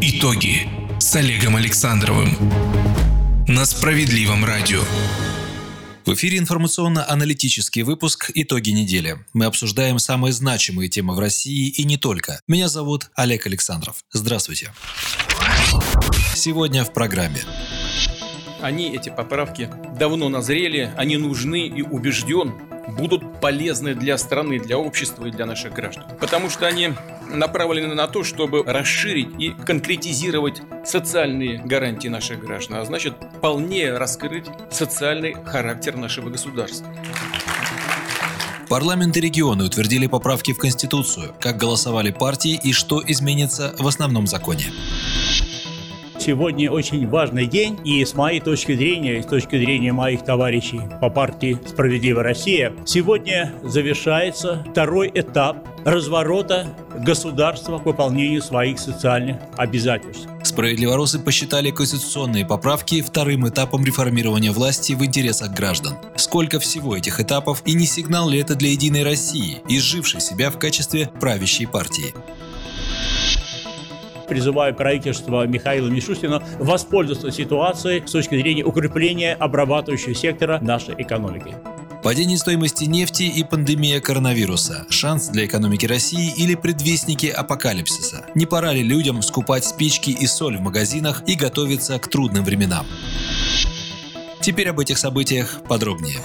Итоги с Олегом Александровым на Справедливом радио. В эфире информационно-аналитический выпуск «Итоги недели». Мы обсуждаем самые значимые темы в России и не только. Меня зовут Олег Александров. Здравствуйте. Сегодня в программе. Они, эти поправки, давно назрели, они нужны и убежден, будут полезны для страны, для общества и для наших граждан. Потому что они направлены на то, чтобы расширить и конкретизировать социальные гарантии наших граждан, а значит, полнее раскрыть социальный характер нашего государства. Парламент и регионы утвердили поправки в Конституцию, как голосовали партии и что изменится в основном законе. Сегодня очень важный день, и с моей точки зрения, и с точки зрения моих товарищей по партии «Справедливая Россия», сегодня завершается второй этап разворота государства к выполнению своих социальных обязательств. Справедливоросы посчитали конституционные поправки вторым этапом реформирования власти в интересах граждан. Сколько всего этих этапов и не сигнал ли это для «Единой России», изжившей себя в качестве правящей партии? Призываю правительство Михаила Мишустина воспользоваться ситуацией с точки зрения укрепления обрабатывающего сектора нашей экономики. Падение стоимости нефти и пандемия коронавируса – шанс для экономики России или предвестники апокалипсиса? Не пора ли людям скупать спички и соль в магазинах и готовиться к трудным временам? Теперь об этих событиях подробнее.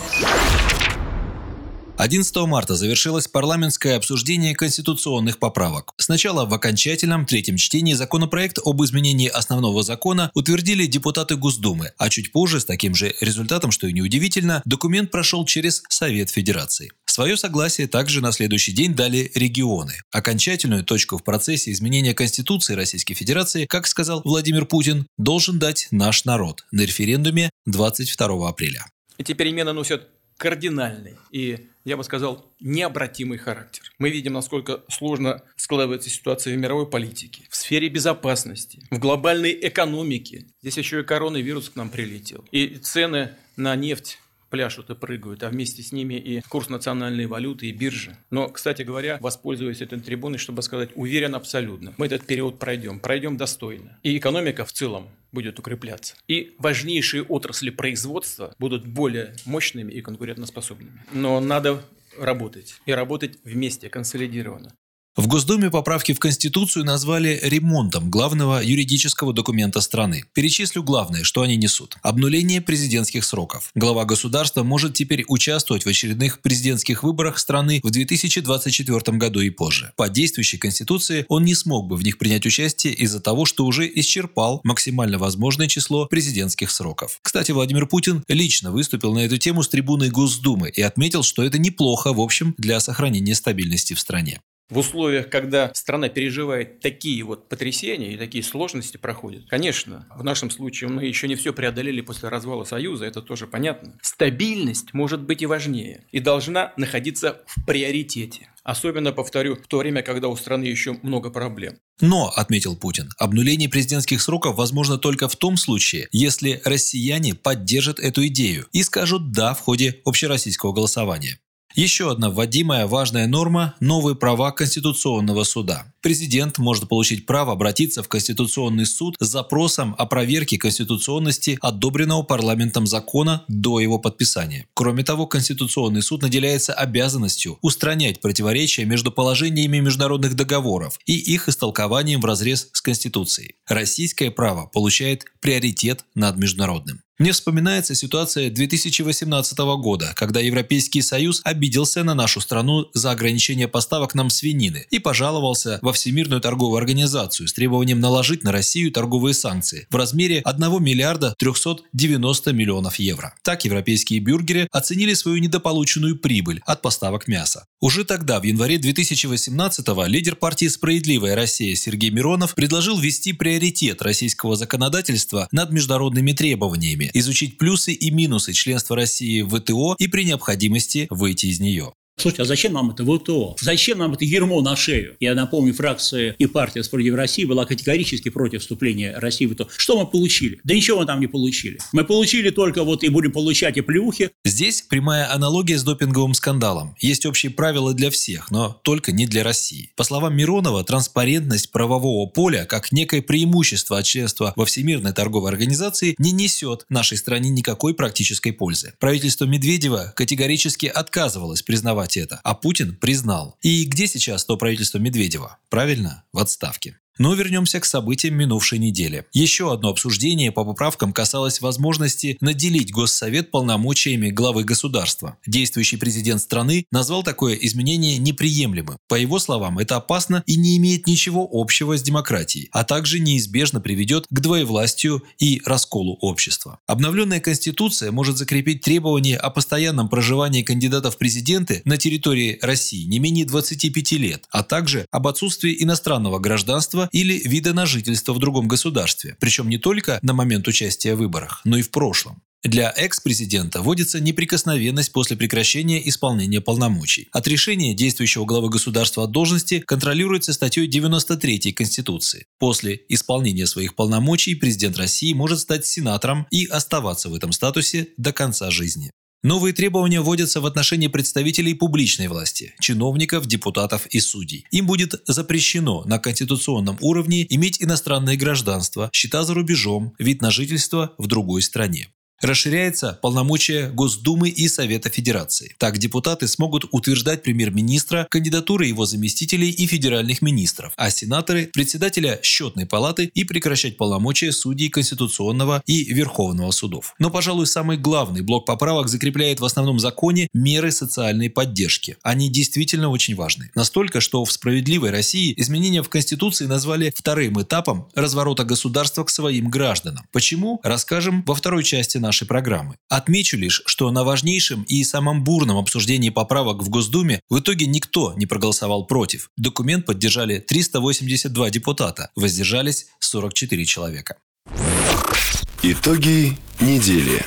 11 марта завершилось парламентское обсуждение конституционных поправок. Сначала в окончательном третьем чтении законопроект об изменении основного закона утвердили депутаты Госдумы, а чуть позже, с таким же результатом, что и неудивительно, документ прошел через Совет Федерации. Свое согласие также на следующий день дали регионы. Окончательную точку в процессе изменения Конституции Российской Федерации, как сказал Владимир Путин, должен дать наш народ на референдуме 22 апреля. Эти перемены носят кардинальный и, я бы сказал, необратимый характер. Мы видим, насколько сложно складывается ситуация в мировой политике, в сфере безопасности, в глобальной экономике. Здесь еще и коронавирус к нам прилетел. И цены на нефть пляшут и прыгают, а вместе с ними и курс национальной валюты, и биржи. Но, кстати говоря, воспользуюсь этой трибуной, чтобы сказать, уверен абсолютно, мы этот период пройдем, пройдем достойно. И экономика в целом будет укрепляться. И важнейшие отрасли производства будут более мощными и конкурентоспособными. Но надо работать. И работать вместе, консолидированно. В Госдуме поправки в Конституцию назвали ремонтом главного юридического документа страны. Перечислю главное, что они несут. Обнуление президентских сроков. Глава государства может теперь участвовать в очередных президентских выборах страны в 2024 году и позже. По действующей Конституции он не смог бы в них принять участие из-за того, что уже исчерпал максимально возможное число президентских сроков. Кстати, Владимир Путин лично выступил на эту тему с трибуной Госдумы и отметил, что это неплохо в общем для сохранения стабильности в стране. В условиях, когда страна переживает такие вот потрясения и такие сложности проходят, конечно, в нашем случае мы еще не все преодолели после развала Союза, это тоже понятно. Стабильность может быть и важнее, и должна находиться в приоритете. Особенно, повторю, в то время, когда у страны еще много проблем. Но, отметил Путин, обнуление президентских сроков возможно только в том случае, если россияне поддержат эту идею и скажут «да» в ходе общероссийского голосования. Еще одна вводимая важная норма – новые права Конституционного суда. Президент может получить право обратиться в Конституционный суд с запросом о проверке конституционности одобренного парламентом закона до его подписания. Кроме того, Конституционный суд наделяется обязанностью устранять противоречия между положениями международных договоров и их истолкованием в разрез с Конституцией. Российское право получает приоритет над международным. Мне вспоминается ситуация 2018 года, когда Европейский Союз обиделся на нашу страну за ограничение поставок нам свинины и пожаловался во Всемирную торговую организацию с требованием наложить на Россию торговые санкции в размере 1 миллиарда 390 миллионов евро. Так европейские бюргеры оценили свою недополученную прибыль от поставок мяса. Уже тогда, в январе 2018-го, лидер партии «Справедливая Россия» Сергей Миронов предложил ввести приоритет российского законодательства над международными требованиями, изучить плюсы и минусы членства России в ВТО и при необходимости выйти из нее. Слушайте, а зачем нам это ВТО? Зачем нам это ермо на шею? Я напомню, фракция и партия «Справедливая Россия» была категорически против вступления России в ВТО. Что мы получили? Да ничего мы там не получили. Мы получили только вот и будем получать и плюхи. Здесь прямая аналогия с допинговым скандалом. Есть общие правила для всех, но только не для России. По словам Миронова, транспарентность правового поля как некое преимущество от членства во Всемирной торговой организации не несет нашей стране никакой практической пользы. Правительство Медведева категорически отказывалось признавать признавать это, а Путин признал. И где сейчас то правительство Медведева? Правильно, в отставке. Но вернемся к событиям минувшей недели. Еще одно обсуждение по поправкам касалось возможности наделить Госсовет полномочиями главы государства. Действующий президент страны назвал такое изменение неприемлемым. По его словам, это опасно и не имеет ничего общего с демократией, а также неизбежно приведет к двоевластию и расколу общества. Обновленная Конституция может закрепить требования о постоянном проживании кандидатов в президенты на территории России не менее 25 лет, а также об отсутствии иностранного гражданства жительства или вида на жительство в другом государстве, причем не только на момент участия в выборах, но и в прошлом. Для экс-президента вводится неприкосновенность после прекращения исполнения полномочий. От решения действующего главы государства от должности контролируется статьей 93 Конституции. После исполнения своих полномочий президент России может стать сенатором и оставаться в этом статусе до конца жизни. Новые требования вводятся в отношении представителей публичной власти, чиновников, депутатов и судей. Им будет запрещено на конституционном уровне иметь иностранное гражданство, счета за рубежом, вид на жительство в другой стране. Расширяется полномочия Госдумы и Совета Федерации. Так депутаты смогут утверждать премьер-министра, кандидатуры его заместителей и федеральных министров, а сенаторы – председателя счетной палаты и прекращать полномочия судей Конституционного и Верховного судов. Но, пожалуй, самый главный блок поправок закрепляет в основном законе меры социальной поддержки. Они действительно очень важны. Настолько, что в «Справедливой России» изменения в Конституции назвали вторым этапом разворота государства к своим гражданам. Почему? Расскажем во второй части нашей нашей программы. Отмечу лишь, что на важнейшем и самом бурном обсуждении поправок в Госдуме в итоге никто не проголосовал против. Документ поддержали 382 депутата, воздержались 44 человека. Итоги недели.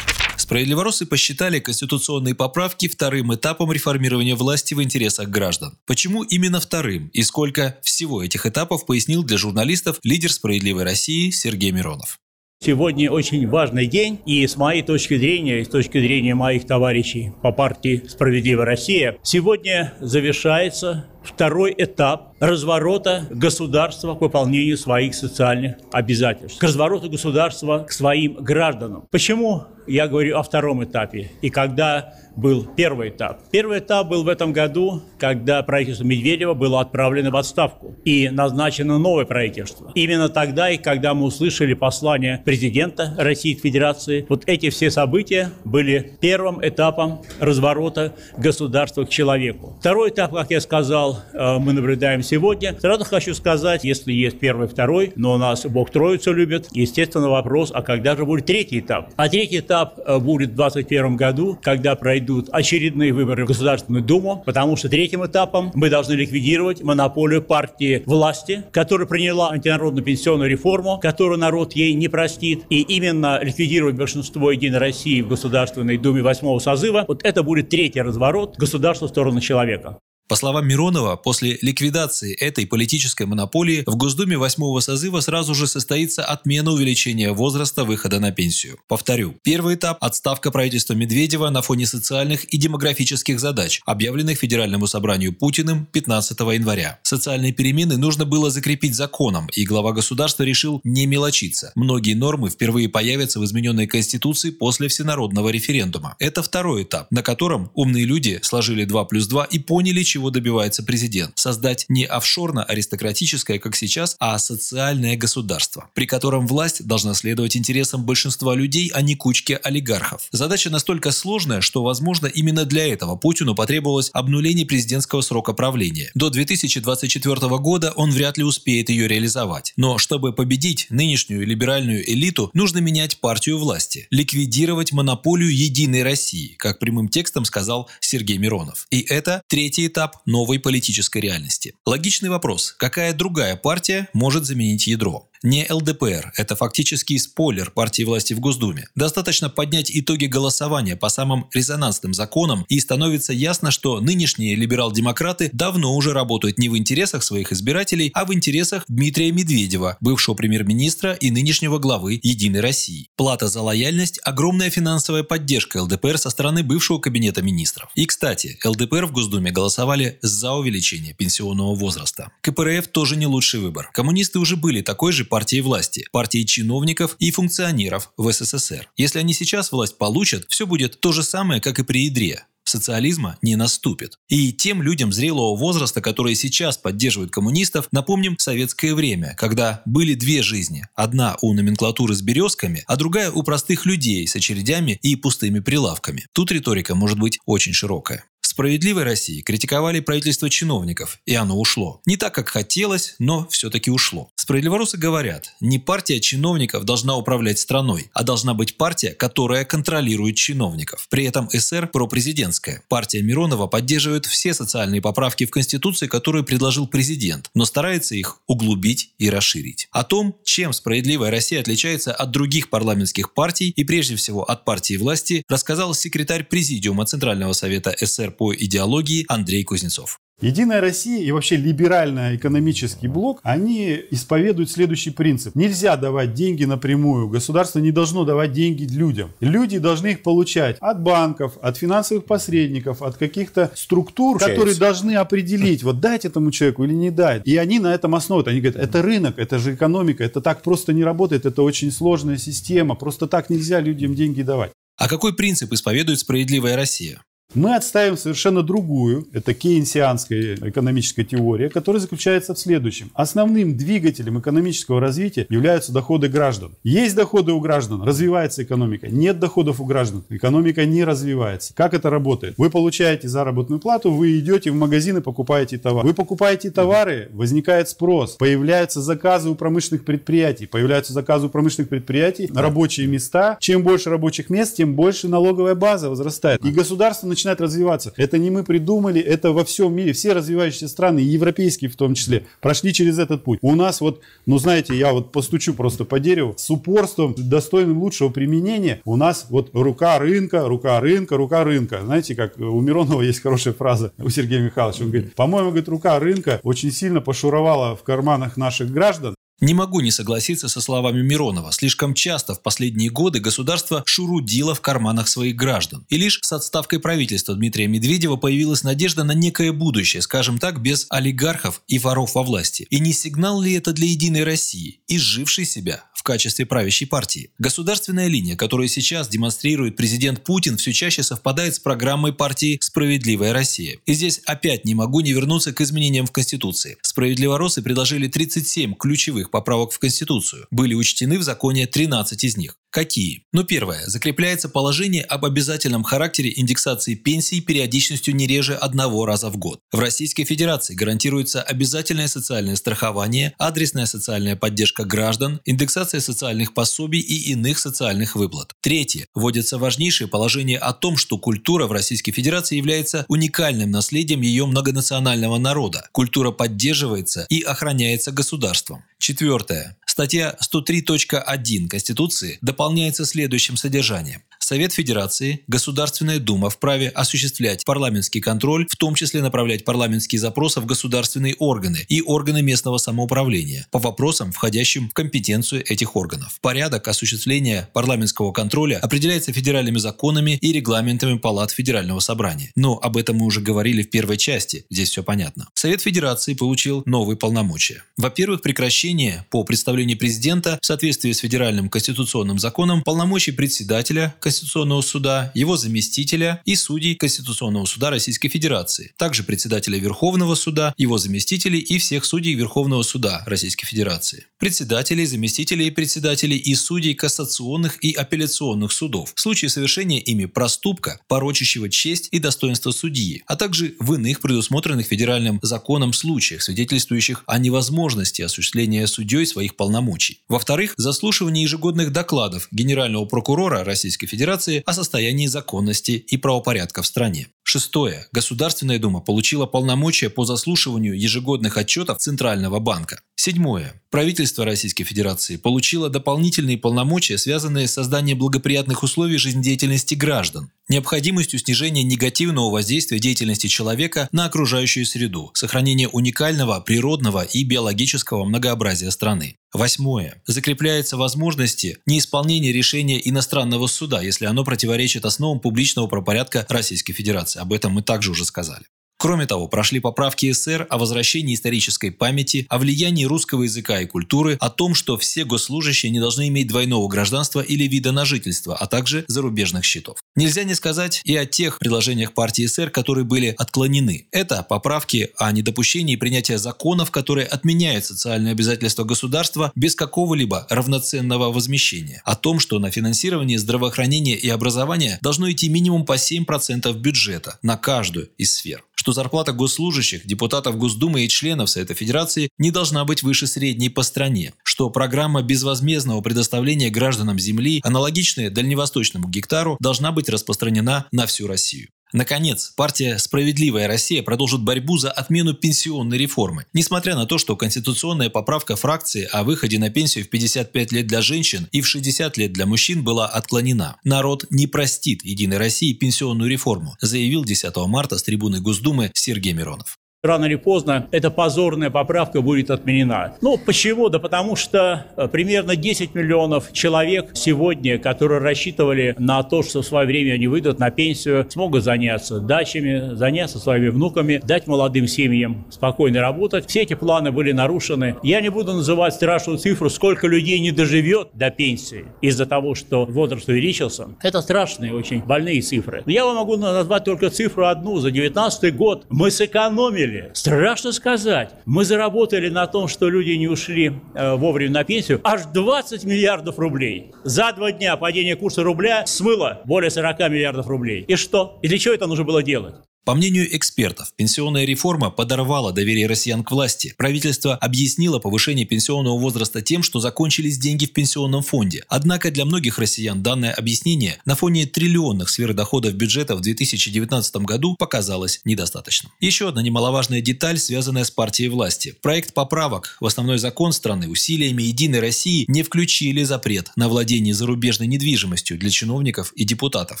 Справедливоросы посчитали конституционные поправки вторым этапом реформирования власти в интересах граждан. Почему именно вторым и сколько всего этих этапов пояснил для журналистов лидер «Справедливой России» Сергей Миронов. Сегодня очень важный день, и с моей точки зрения, и с точки зрения моих товарищей по партии «Справедливая Россия», сегодня завершается второй этап разворота государства к выполнению своих социальных обязательств, к развороту государства к своим гражданам. Почему я говорю о втором этапе и когда был первый этап? Первый этап был в этом году, когда правительство Медведева было отправлено в отставку и назначено новое правительство. Именно тогда и когда мы услышали послание президента Российской Федерации, вот эти все события были первым этапом разворота государства к человеку. Второй этап, как я сказал, э, мы наблюдаем сегодня. Сразу хочу сказать, если есть первый, второй, но у нас Бог Троицу любит, естественно, вопрос, а когда же будет третий этап? А третий этап э, будет в 2021 году, когда пройдут очередные выборы в Государственную Думу, потому что третьим этапом мы должны ликвидировать монополию партии власти, которая приняла антинародную пенсионную реформу, которую народ ей не простит, и именно ликвидировать большинство Единой России в Государственной Думе восьмого созыва, вот это будет третий разворот государства в сторону человека. По словам Миронова, после ликвидации этой политической монополии в Госдуме восьмого созыва сразу же состоится отмена увеличения возраста выхода на пенсию. Повторю, первый этап – отставка правительства Медведева на фоне социальных и демографических задач, объявленных Федеральному собранию Путиным 15 января. Социальные перемены нужно было закрепить законом, и глава государства решил не мелочиться. Многие нормы впервые появятся в измененной Конституции после всенародного референдума. Это второй этап, на котором умные люди сложили 2 плюс 2 и поняли, чего добивается президент. Создать не офшорно-аристократическое, как сейчас, а социальное государство, при котором власть должна следовать интересам большинства людей, а не кучке олигархов. Задача настолько сложная, что, возможно, именно для этого Путину потребовалось обнуление президентского срока правления. До 2024 года он вряд ли успеет ее реализовать. Но чтобы победить нынешнюю либеральную элиту, нужно менять партию власти, ликвидировать монополию Единой России, как прямым текстом сказал Сергей Миронов. И это третий этап этап новой политической реальности. Логичный вопрос, какая другая партия может заменить ядро? Не ЛДПР, это фактически спойлер партии власти в Госдуме. Достаточно поднять итоги голосования по самым резонансным законам и становится ясно, что нынешние либерал-демократы давно уже работают не в интересах своих избирателей, а в интересах Дмитрия Медведева, бывшего премьер-министра и нынешнего главы «Единой России». Плата за лояльность – огромная финансовая поддержка ЛДПР со стороны бывшего кабинета министров. И, кстати, ЛДПР в Госдуме голосовали за увеличение пенсионного возраста. КПРФ тоже не лучший выбор. Коммунисты уже были такой же партией власти, партией чиновников и функционеров в СССР. Если они сейчас власть получат, все будет то же самое, как и при ядре социализма не наступит. И тем людям зрелого возраста, которые сейчас поддерживают коммунистов, напомним советское время, когда были две жизни. Одна у номенклатуры с березками, а другая у простых людей с очередями и пустыми прилавками. Тут риторика может быть очень широкая. В «Справедливой России» критиковали правительство чиновников, и оно ушло. Не так, как хотелось, но все-таки ушло. Справедливоросы говорят, не партия чиновников должна управлять страной, а должна быть партия, которая контролирует чиновников. При этом СР пропрезидентская. Партия Миронова поддерживает все социальные поправки в Конституции, которые предложил президент, но старается их углубить и расширить. О том, чем «Справедливая Россия» отличается от других парламентских партий и прежде всего от партии власти, рассказал секретарь Президиума Центрального совета СР по идеологии Андрей Кузнецов. Единая Россия и вообще либеральный экономический блок, они исповедуют следующий принцип. Нельзя давать деньги напрямую. Государство не должно давать деньги людям. Люди должны их получать от банков, от финансовых посредников, от каких-то структур, Получается. которые должны определить, вот дать этому человеку или не дать. И они на этом основывают. Они говорят, это рынок, это же экономика, это так просто не работает, это очень сложная система. Просто так нельзя людям деньги давать. А какой принцип исповедует справедливая Россия? Мы отставим совершенно другую, это кейнсианская экономическая теория, которая заключается в следующем. Основным двигателем экономического развития являются доходы граждан. Есть доходы у граждан, развивается экономика. Нет доходов у граждан, экономика не развивается. Как это работает? Вы получаете заработную плату, вы идете в магазин и покупаете товар. Вы покупаете товары, возникает спрос, появляются заказы у промышленных предприятий, появляются заказы у промышленных предприятий, рабочие места. Чем больше рабочих мест, тем больше налоговая база возрастает. И государство начинает начинает развиваться. Это не мы придумали, это во всем мире. Все развивающиеся страны, европейские в том числе, прошли через этот путь. У нас вот, ну знаете, я вот постучу просто по дереву, с упорством, достойным лучшего применения, у нас вот рука рынка, рука рынка, рука рынка. Знаете, как у Миронова есть хорошая фраза у Сергея Михайловича. Он говорит, по-моему, говорит, рука рынка очень сильно пошуровала в карманах наших граждан, не могу не согласиться со словами Миронова. Слишком часто в последние годы государство шурудило в карманах своих граждан. И лишь с отставкой правительства Дмитрия Медведева появилась надежда на некое будущее, скажем так, без олигархов и воров во власти. И не сигнал ли это для Единой России, изжившей себя в качестве правящей партии? Государственная линия, которую сейчас демонстрирует президент Путин, все чаще совпадает с программой партии «Справедливая Россия». И здесь опять не могу не вернуться к изменениям в Конституции. Справедливоросы предложили 37 ключевых поправок в Конституцию. Были учтены в законе 13 из них. Какие? Ну, первое. Закрепляется положение об обязательном характере индексации пенсий периодичностью не реже одного раза в год. В Российской Федерации гарантируется обязательное социальное страхование, адресная социальная поддержка граждан, индексация социальных пособий и иных социальных выплат. Третье. Вводится важнейшее положение о том, что культура в Российской Федерации является уникальным наследием ее многонационального народа. Культура поддерживается и охраняется государством. Четвертое. Статья 103.1 Конституции дополняется следующим содержанием. Совет Федерации, Государственная Дума вправе осуществлять парламентский контроль, в том числе направлять парламентские запросы в государственные органы и органы местного самоуправления по вопросам, входящим в компетенцию этих органов. Порядок осуществления парламентского контроля определяется федеральными законами и регламентами палат Федерального собрания. Но об этом мы уже говорили в первой части, здесь все понятно. Совет Федерации получил новые полномочия. Во-первых, прекращение по представлению президента в соответствии с федеральным конституционным законом полномочий председателя суда, его заместителя и судей Конституционного суда Российской Федерации, также председателя Верховного суда, его заместителей и всех судей Верховного суда Российской Федерации, председателей, заместителей и председателей и судей кассационных и апелляционных судов в случае совершения ими проступка, порочащего честь и достоинство судьи, а также в иных предусмотренных федеральным законом случаях, свидетельствующих о невозможности осуществления судьей своих полномочий. Во-вторых, заслушивание ежегодных докладов Генерального прокурора Российской Федерации Федерации о состоянии законности и правопорядка в стране. Шестое. Государственная Дума получила полномочия по заслушиванию ежегодных отчетов Центрального банка. Седьмое. Правительство Российской Федерации получило дополнительные полномочия, связанные с созданием благоприятных условий жизнедеятельности граждан, необходимостью снижения негативного воздействия деятельности человека на окружающую среду, сохранения уникального природного и биологического многообразия страны. Восьмое. Закрепляется возможности неисполнения решения иностранного суда, если оно противоречит основам публичного правопорядка Российской Федерации. Об этом мы также уже сказали. Кроме того, прошли поправки СССР о возвращении исторической памяти, о влиянии русского языка и культуры, о том, что все госслужащие не должны иметь двойного гражданства или вида на жительство, а также зарубежных счетов. Нельзя не сказать и о тех предложениях партии СССР, которые были отклонены. Это поправки о недопущении принятия законов, которые отменяют социальные обязательства государства без какого-либо равноценного возмещения. О том, что на финансирование здравоохранения и образования должно идти минимум по 7% бюджета на каждую из сфер что зарплата госслужащих, депутатов Госдумы и членов Совета Федерации не должна быть выше средней по стране, что программа безвозмездного предоставления гражданам земли, аналогичная дальневосточному гектару, должна быть распространена на всю Россию. Наконец, партия «Справедливая Россия» продолжит борьбу за отмену пенсионной реформы. Несмотря на то, что конституционная поправка фракции о выходе на пенсию в 55 лет для женщин и в 60 лет для мужчин была отклонена. Народ не простит Единой России пенсионную реформу, заявил 10 марта с трибуны Госдумы Сергей Миронов рано или поздно эта позорная поправка будет отменена. Ну, почему? Да потому что э, примерно 10 миллионов человек сегодня, которые рассчитывали на то, что в свое время они выйдут на пенсию, смогут заняться дачами, заняться своими внуками, дать молодым семьям спокойно работать. Все эти планы были нарушены. Я не буду называть страшную цифру, сколько людей не доживет до пенсии из-за того, что возраст увеличился. Это страшные, очень больные цифры. Но я вам могу назвать только цифру одну. За 2019 год мы сэкономили заработали. Страшно сказать. Мы заработали на том, что люди не ушли э, вовремя на пенсию, аж 20 миллиардов рублей. За два дня падение курса рубля смыло более 40 миллиардов рублей. И что? И для чего это нужно было делать? По мнению экспертов, пенсионная реформа подорвала доверие россиян к власти. Правительство объяснило повышение пенсионного возраста тем, что закончились деньги в пенсионном фонде. Однако для многих россиян данное объяснение на фоне триллионных сверхдоходов бюджета в 2019 году показалось недостаточным. Еще одна немаловажная деталь, связанная с партией власти. Проект поправок в основной закон страны усилиями Единой России не включили запрет на владение зарубежной недвижимостью для чиновников и депутатов.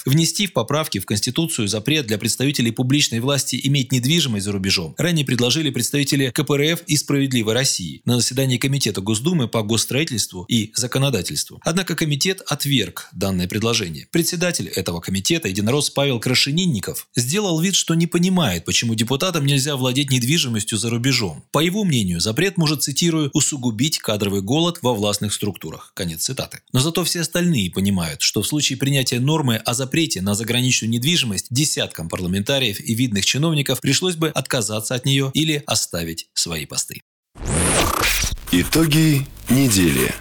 Внести в поправки в Конституцию запрет для представителей публичных публичной власти иметь недвижимость за рубежом, ранее предложили представители КПРФ и «Справедливой России» на заседании Комитета Госдумы по госстроительству и законодательству. Однако комитет отверг данное предложение. Председатель этого комитета, единорос Павел Крашенинников, сделал вид, что не понимает, почему депутатам нельзя владеть недвижимостью за рубежом. По его мнению, запрет может, цитирую, «усугубить кадровый голод во властных структурах». Конец цитаты. Но зато все остальные понимают, что в случае принятия нормы о запрете на заграничную недвижимость десяткам парламентариев и видных чиновников пришлось бы отказаться от нее или оставить свои посты. Итоги недели.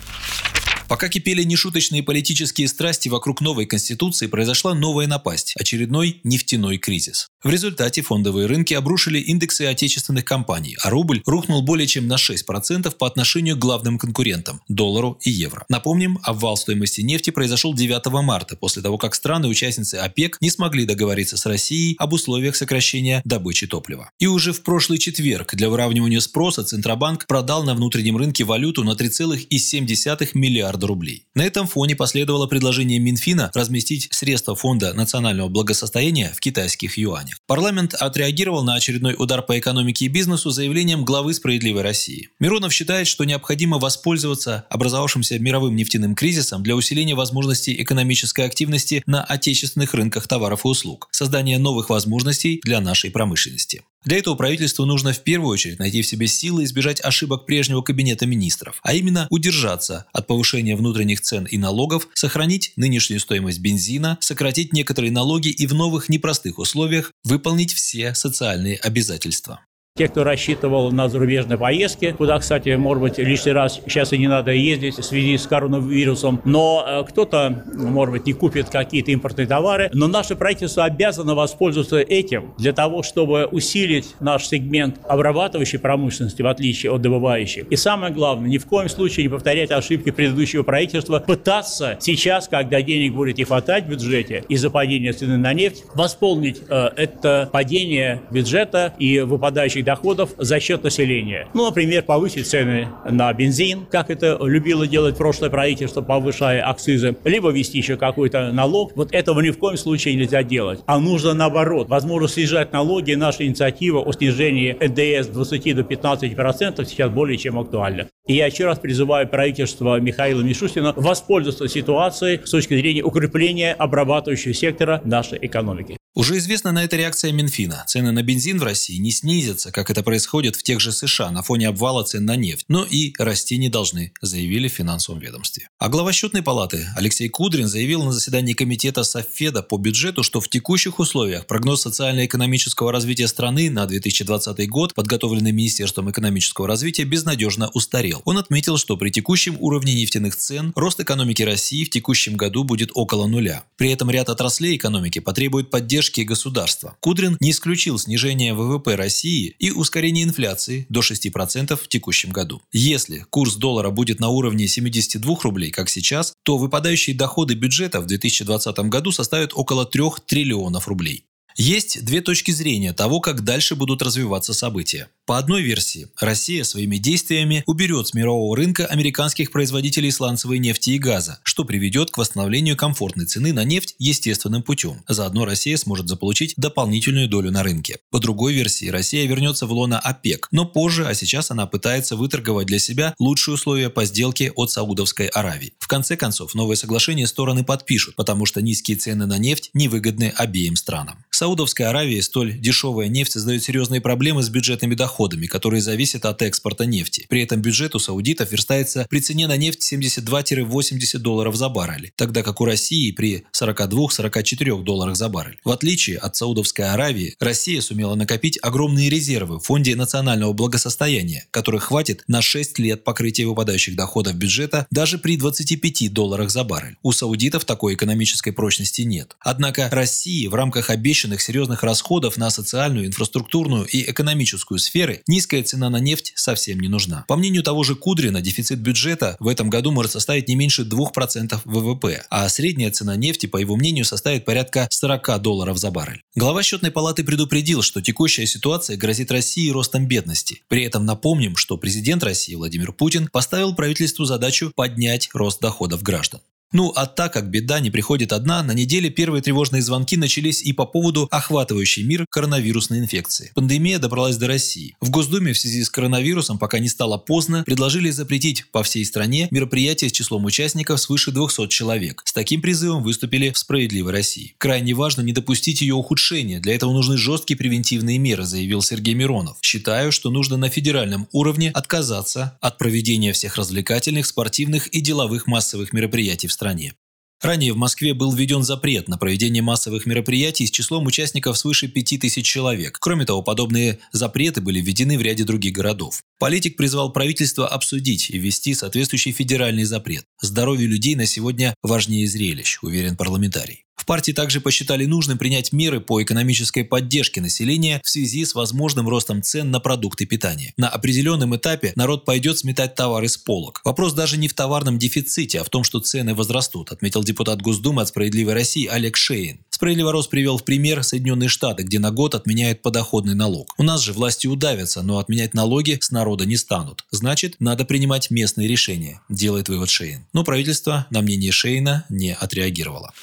Пока кипели нешуточные политические страсти вокруг новой конституции, произошла новая напасть – очередной нефтяной кризис. В результате фондовые рынки обрушили индексы отечественных компаний, а рубль рухнул более чем на 6% по отношению к главным конкурентам – доллару и евро. Напомним, обвал стоимости нефти произошел 9 марта, после того, как страны-участницы ОПЕК не смогли договориться с Россией об условиях сокращения добычи топлива. И уже в прошлый четверг для выравнивания спроса Центробанк продал на внутреннем рынке валюту на 3,7 миллиарда миллиарда рублей. На этом фоне последовало предложение Минфина разместить средства Фонда национального благосостояния в китайских юанях. Парламент отреагировал на очередной удар по экономике и бизнесу заявлением главы «Справедливой России». Миронов считает, что необходимо воспользоваться образовавшимся мировым нефтяным кризисом для усиления возможностей экономической активности на отечественных рынках товаров и услуг, создания новых возможностей для нашей промышленности. Для этого правительству нужно в первую очередь найти в себе силы избежать ошибок прежнего кабинета министров, а именно удержаться от повышения внутренних цен и налогов, сохранить нынешнюю стоимость бензина, сократить некоторые налоги и в новых непростых условиях выполнить все социальные обязательства. Те, кто рассчитывал на зарубежные поездки, куда, кстати, может быть, лишний раз сейчас и не надо ездить в связи с коронавирусом, но э, кто-то, может быть, не купит какие-то импортные товары, но наше правительство обязано воспользоваться этим для того, чтобы усилить наш сегмент обрабатывающей промышленности, в отличие от добывающей. И самое главное, ни в коем случае не повторять ошибки предыдущего правительства, пытаться сейчас, когда денег будет не хватать в бюджете из-за падения цены на нефть, восполнить э, это падение бюджета и выпадающих доходов за счет населения. Ну, например, повысить цены на бензин, как это любило делать прошлое правительство, повышая акцизы, либо ввести еще какой-то налог. Вот этого ни в коем случае нельзя делать. А нужно наоборот. Возможно, снижать налоги. Наша инициатива о снижении НДС с 20 до 15 процентов сейчас более чем актуальна. И я еще раз призываю правительство Михаила Мишустина воспользоваться ситуацией с точки зрения укрепления обрабатывающего сектора нашей экономики. Уже известна на это реакция Минфина. Цены на бензин в России не снизятся, как это происходит в тех же США на фоне обвала цен на нефть, но и расти не должны, заявили в финансовом ведомстве. А глава счетной палаты Алексей Кудрин заявил на заседании комитета Софеда по бюджету, что в текущих условиях прогноз социально-экономического развития страны на 2020 год, подготовленный Министерством экономического развития, безнадежно устарел. Он отметил, что при текущем уровне нефтяных цен рост экономики России в текущем году будет около нуля. При этом ряд отраслей экономики потребует поддержки государства. Кудрин не исключил снижение ВВП России и ускорение инфляции до 6% в текущем году. Если курс доллара будет на уровне 72 рублей, как сейчас, то выпадающие доходы бюджета в 2020 году составят около 3 триллионов рублей. Есть две точки зрения того, как дальше будут развиваться события. По одной версии, Россия своими действиями уберет с мирового рынка американских производителей сланцевой нефти и газа, что приведет к восстановлению комфортной цены на нефть естественным путем. Заодно Россия сможет заполучить дополнительную долю на рынке. По другой версии, Россия вернется в лона ОПЕК, но позже, а сейчас она пытается выторговать для себя лучшие условия по сделке от Саудовской Аравии. В конце концов, новое соглашение стороны подпишут, потому что низкие цены на нефть невыгодны обеим странам. Саудовской Аравии столь дешевая нефть создает серьезные проблемы с бюджетными доходами которые зависят от экспорта нефти. При этом бюджет у саудитов верстается при цене на нефть 72-80 долларов за баррель, тогда как у России при 42-44 долларах за баррель. В отличие от Саудовской Аравии, Россия сумела накопить огромные резервы в Фонде национального благосостояния, которых хватит на 6 лет покрытия выпадающих доходов бюджета даже при 25 долларах за баррель. У саудитов такой экономической прочности нет. Однако России в рамках обещанных серьезных расходов на социальную, инфраструктурную и экономическую сферы низкая цена на нефть совсем не нужна. По мнению того же Кудрина, дефицит бюджета в этом году может составить не меньше 2% ВВП, а средняя цена нефти, по его мнению, составит порядка 40 долларов за баррель. Глава счетной палаты предупредил, что текущая ситуация грозит России ростом бедности. При этом напомним, что президент России Владимир Путин поставил правительству задачу поднять рост доходов граждан. Ну а так как беда не приходит одна, на неделе первые тревожные звонки начались и по поводу охватывающей мир коронавирусной инфекции. Пандемия добралась до России. В Госдуме в связи с коронавирусом, пока не стало поздно, предложили запретить по всей стране мероприятия с числом участников свыше 200 человек. С таким призывом выступили в «Справедливой России». Крайне важно не допустить ее ухудшения. Для этого нужны жесткие превентивные меры, заявил Сергей Миронов. Считаю, что нужно на федеральном уровне отказаться от проведения всех развлекательных, спортивных и деловых массовых мероприятий в стране стране. Ранее в Москве был введен запрет на проведение массовых мероприятий с числом участников свыше 5000 человек. Кроме того, подобные запреты были введены в ряде других городов. Политик призвал правительство обсудить и ввести соответствующий федеральный запрет. Здоровье людей на сегодня важнее зрелищ, уверен парламентарий. В партии также посчитали нужным принять меры по экономической поддержке населения в связи с возможным ростом цен на продукты питания. На определенном этапе народ пойдет сметать товары с полок. Вопрос даже не в товарном дефиците, а в том, что цены возрастут, отметил депутат Госдумы от «Справедливой России» Олег Шейн. Справедливый рост привел в пример Соединенные Штаты, где на год отменяют подоходный налог. У нас же власти удавятся, но отменять налоги с народа не станут. Значит, надо принимать местные решения, делает вывод Шейн. Но правительство на мнение Шейна не отреагировало.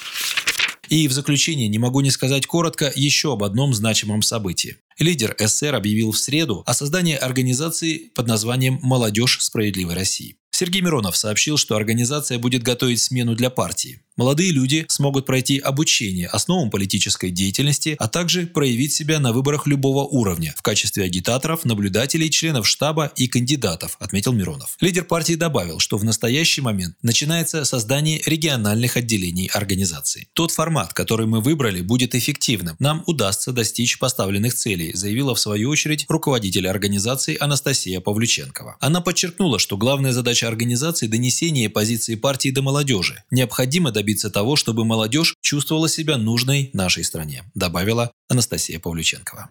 И в заключение не могу не сказать коротко еще об одном значимом событии. Лидер СССР объявил в среду о создании организации под названием «Молодежь справедливой России». Сергей Миронов сообщил, что организация будет готовить смену для партии. Молодые люди смогут пройти обучение основам политической деятельности, а также проявить себя на выборах любого уровня в качестве агитаторов, наблюдателей, членов штаба и кандидатов, отметил Миронов. Лидер партии добавил, что в настоящий момент начинается создание региональных отделений организации. Тот формат, который мы выбрали, будет эффективным. Нам удастся достичь поставленных целей, заявила в свою очередь руководитель организации Анастасия Павлюченкова. Она подчеркнула, что главная задача организации – донесение позиции партии до молодежи. Необходимо добиться того, чтобы молодежь чувствовала себя нужной нашей стране, добавила Анастасия Павлюченкова.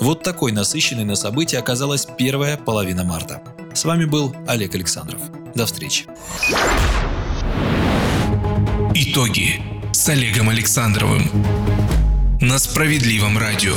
Вот такой насыщенной на события оказалась первая половина марта. С вами был Олег Александров. До встречи. Итоги с Олегом Александровым на Справедливом радио.